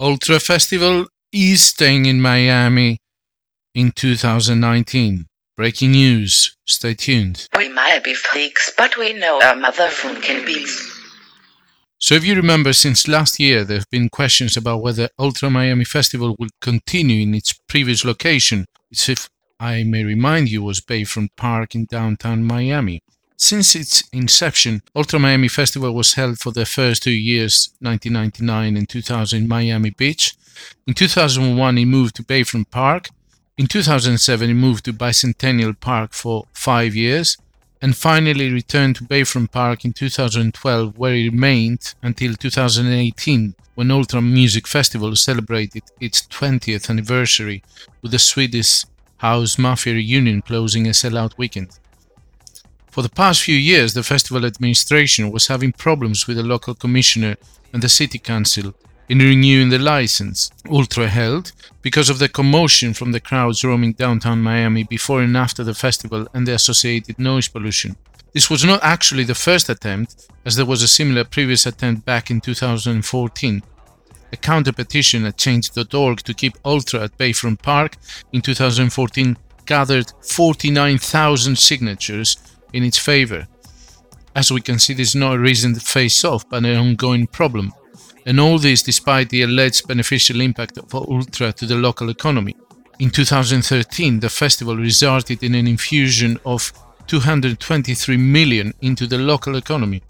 Ultra Festival is staying in Miami in 2019. Breaking news. Stay tuned. We might be freaks, but we know our motherfucking beats. So, if you remember, since last year, there have been questions about whether Ultra Miami Festival will continue in its previous location, which, if I may remind you, was Bayfront Park in downtown Miami. Since its inception, Ultra Miami Festival was held for the first two years, 1999 and 2000 in Miami Beach. In 2001, it moved to Bayfront Park. In 2007, it moved to Bicentennial Park for five years, and finally returned to Bayfront Park in 2012, where it remained until 2018, when Ultra Music Festival celebrated its 20th anniversary with the Swedish House Mafia reunion closing a sellout weekend. For the past few years, the festival administration was having problems with the local commissioner and the city council in renewing the license. Ultra held because of the commotion from the crowds roaming downtown Miami before and after the festival and the associated noise pollution. This was not actually the first attempt, as there was a similar previous attempt back in 2014. A counter petition at change.org to keep Ultra at Bayfront Park in 2014 gathered 49,000 signatures in its favor. As we can see, a reason to face off, but an ongoing problem. And all this despite the alleged beneficial impact of Ultra to the local economy. In 2013, the festival resulted in an infusion of 223 million into the local economy.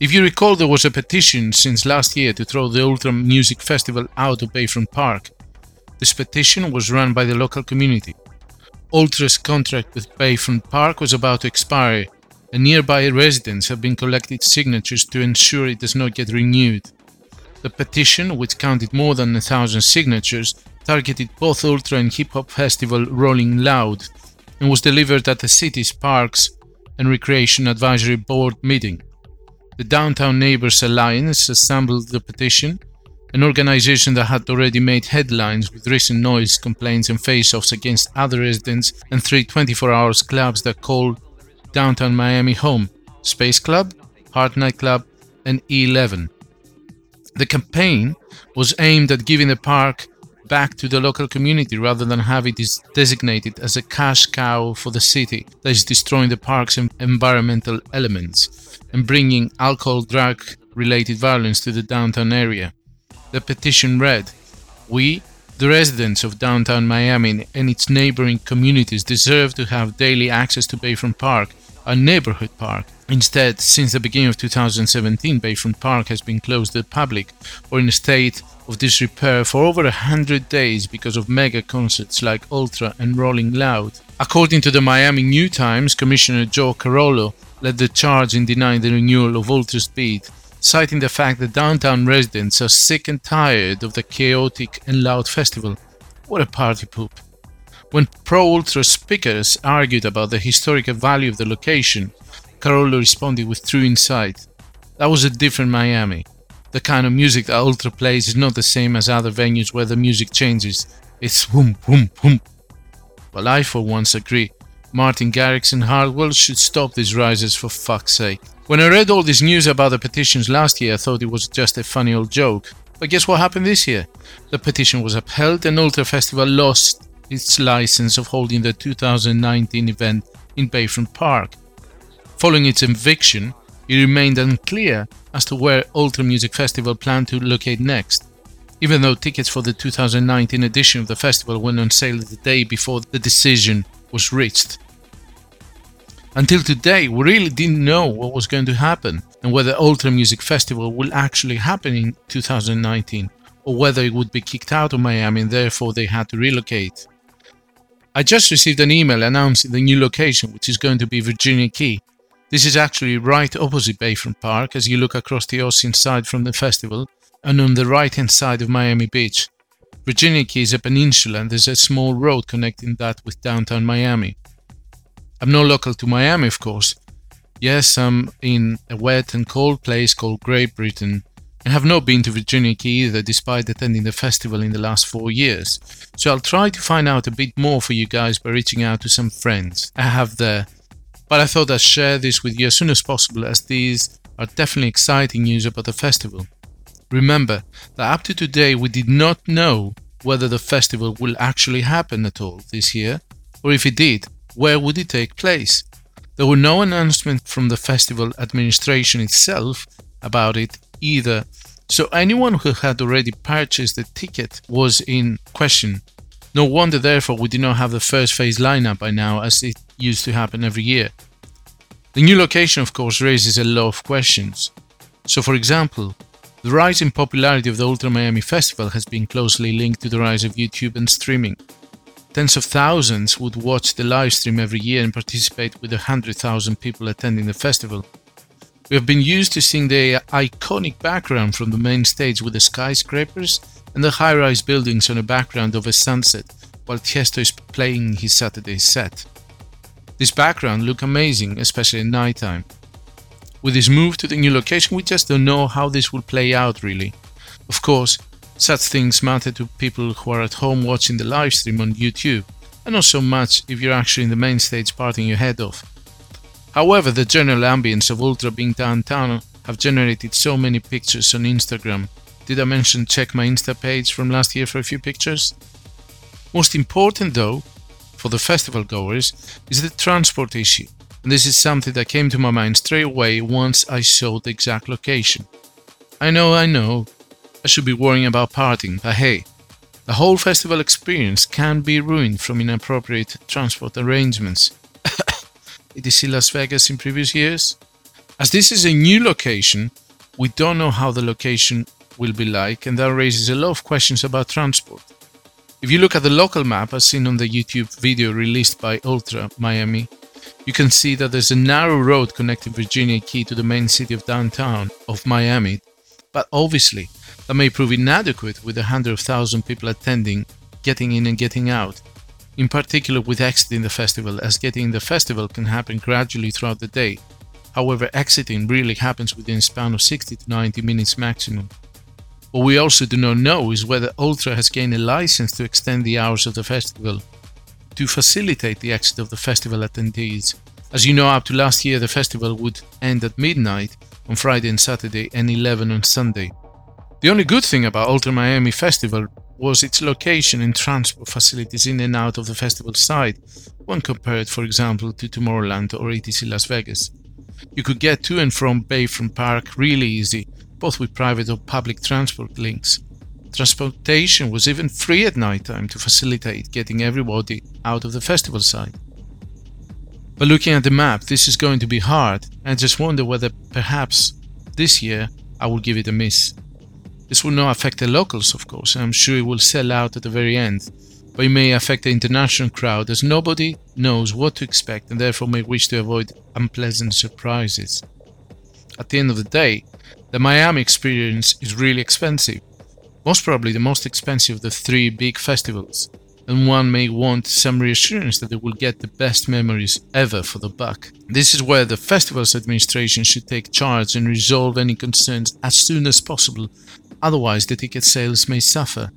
If you recall, there was a petition since last year to throw the Ultra Music Festival out of Bayfront Park. This petition was run by the local community. Ultra's contract with Bayfront Park was about to expire, and nearby residents have been collecting signatures to ensure it does not get renewed. The petition, which counted more than a thousand signatures, targeted both Ultra and hip hop festival Rolling Loud and was delivered at the city's Parks and Recreation Advisory Board meeting. The Downtown Neighbors Alliance assembled the petition an organization that had already made headlines with recent noise complaints and face-offs against other residents and three 24-hour clubs that call downtown Miami home, Space Club, Heart Nightclub, and E11. The campaign was aimed at giving the park back to the local community rather than have it designated as a cash cow for the city that is destroying the park's environmental elements and bringing alcohol drug related violence to the downtown area. The petition read We, the residents of downtown Miami and its neighboring communities, deserve to have daily access to Bayfront Park, a neighborhood park. Instead, since the beginning of 2017, Bayfront Park has been closed to the public or in a state of disrepair for over a hundred days because of mega concerts like Ultra and Rolling Loud. According to the Miami New Times, Commissioner Joe Carollo led the charge in denying the renewal of Ultra Speed citing the fact that downtown residents are sick and tired of the chaotic and loud festival. What a party poop. When pro ultra speakers argued about the historical value of the location, Carollo responded with true insight. That was a different Miami. The kind of music that Ultra plays is not the same as other venues where the music changes. It's boom, boom, boom. Well, I for once agree. Martin Garrix and Hardwell should stop these rises for fuck's sake. When I read all this news about the petitions last year, I thought it was just a funny old joke. But guess what happened this year? The petition was upheld and Ultra Festival lost its license of holding the 2019 event in Bayfront Park. Following its eviction, it remained unclear as to where Ultra Music Festival planned to locate next. Even though tickets for the 2019 edition of the festival went on sale the day before the decision was reached. Until today, we really didn't know what was going to happen and whether Ultra Music Festival will actually happen in 2019 or whether it would be kicked out of Miami and therefore they had to relocate. I just received an email announcing the new location, which is going to be Virginia Key. This is actually right opposite Bayfront Park as you look across the ocean side from the festival and on the right hand side of Miami Beach. Virginia Key is a peninsula and there's a small road connecting that with downtown Miami. I'm not local to Miami, of course. Yes, I'm in a wet and cold place called Great Britain and have not been to Virginia Key either despite attending the festival in the last four years. So I'll try to find out a bit more for you guys by reaching out to some friends I have there. But I thought I'd share this with you as soon as possible as these are definitely exciting news about the festival. Remember that up to today we did not know whether the festival will actually happen at all this year, or if it did, where would it take place? There were no announcements from the festival administration itself about it either, so anyone who had already purchased the ticket was in question. No wonder, therefore, we did not have the first phase lineup by now, as it used to happen every year. The new location, of course, raises a lot of questions. So, for example, the rise in popularity of the Ultra Miami Festival has been closely linked to the rise of YouTube and streaming. Tens of thousands would watch the live stream every year and participate with 100,000 people attending the festival. We have been used to seeing the iconic background from the main stage with the skyscrapers and the high rise buildings on a background of a sunset while Tiesto is playing his Saturday set. This background look amazing, especially at night time. With this move to the new location, we just don't know how this will play out really. Of course, such things matter to people who are at home watching the live stream on YouTube, and not so much if you're actually in the main stage partying your head off. However, the general ambience of Ultra being downtown have generated so many pictures on Instagram. Did I mention check my Insta page from last year for a few pictures? Most important though, for the festival goers is the transport issue, this is something that came to my mind straight away once I saw the exact location. I know, I know, I should be worrying about parting, but hey, the whole festival experience can be ruined from inappropriate transport arrangements. Did you see Las Vegas in previous years? As this is a new location, we don't know how the location will be like, and that raises a lot of questions about transport. If you look at the local map as seen on the YouTube video released by Ultra Miami, you can see that there's a narrow road connecting Virginia Key to the main city of downtown of Miami, but obviously that may prove inadequate with a hundred thousand people attending, getting in and getting out. In particular with exiting the festival, as getting in the festival can happen gradually throughout the day. However, exiting really happens within a span of 60 to 90 minutes maximum. What we also do not know is whether Ultra has gained a license to extend the hours of the festival to facilitate the exit of the festival attendees. As you know, up to last year, the festival would end at midnight on Friday and Saturday and 11 on Sunday. The only good thing about Ultra Miami Festival was its location and transport facilities in and out of the festival site, when compared, for example, to Tomorrowland or EDC Las Vegas. You could get to and from Bayfront Park really easy, both with private or public transport links. Transportation was even free at night time to facilitate getting everybody out of the festival site. But looking at the map, this is going to be hard. I just wonder whether perhaps this year I will give it a miss. This will not affect the locals, of course, and I'm sure it will sell out at the very end, but it may affect the international crowd as nobody knows what to expect and therefore may wish to avoid unpleasant surprises. At the end of the day, the Miami experience is really expensive, most probably the most expensive of the three big festivals, and one may want some reassurance that they will get the best memories ever for the buck. This is where the festival's administration should take charge and resolve any concerns as soon as possible, otherwise, the ticket sales may suffer.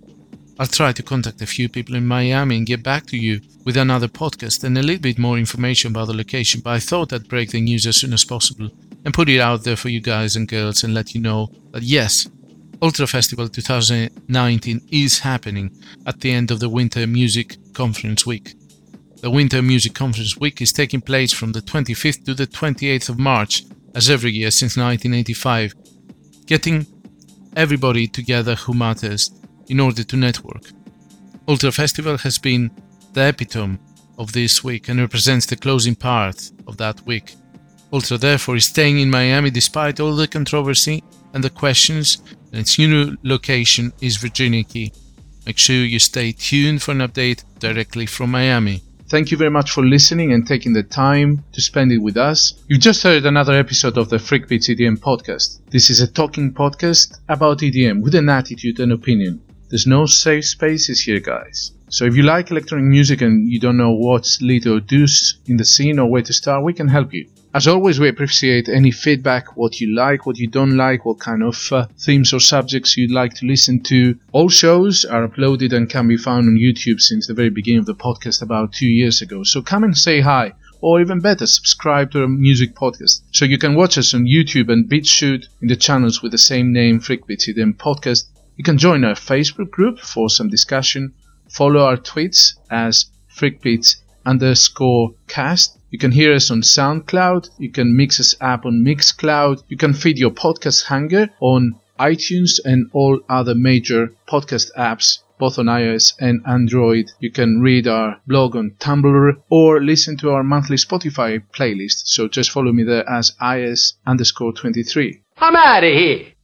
I'll try to contact a few people in Miami and get back to you with another podcast and a little bit more information about the location, but I thought I'd break the news as soon as possible and put it out there for you guys and girls and let you know that yes, Ultra Festival 2019 is happening at the end of the Winter Music Conference Week. The Winter Music Conference Week is taking place from the 25th to the 28th of March, as every year since 1985, getting everybody together who matters in order to network. Ultra Festival has been the epitome of this week and represents the closing part of that week. Ultra therefore is staying in Miami despite all the controversy and the questions, and its new location is Virginia Key. Make sure you stay tuned for an update directly from Miami. Thank you very much for listening and taking the time to spend it with us. You just heard another episode of the Freakbeats EDM podcast. This is a talking podcast about EDM with an attitude and opinion. There's no safe spaces here, guys. So if you like electronic music and you don't know what's lit deuce in the scene or where to start, we can help you. As always, we appreciate any feedback, what you like, what you don't like, what kind of uh, themes or subjects you'd like to listen to. All shows are uploaded and can be found on YouTube since the very beginning of the podcast about two years ago. So come and say hi or even better, subscribe to our music podcast. So you can watch us on YouTube and BitChute in the channels with the same name, Freakbeats EDM Podcast. You can join our Facebook group for some discussion, follow our tweets as Freakbeats underscore cast. You can hear us on SoundCloud. You can mix us up on Mixcloud. You can feed your podcast hunger on iTunes and all other major podcast apps both on iOS and Android. You can read our blog on Tumblr or listen to our monthly Spotify playlist. So just follow me there as is underscore 23. I'm out of here.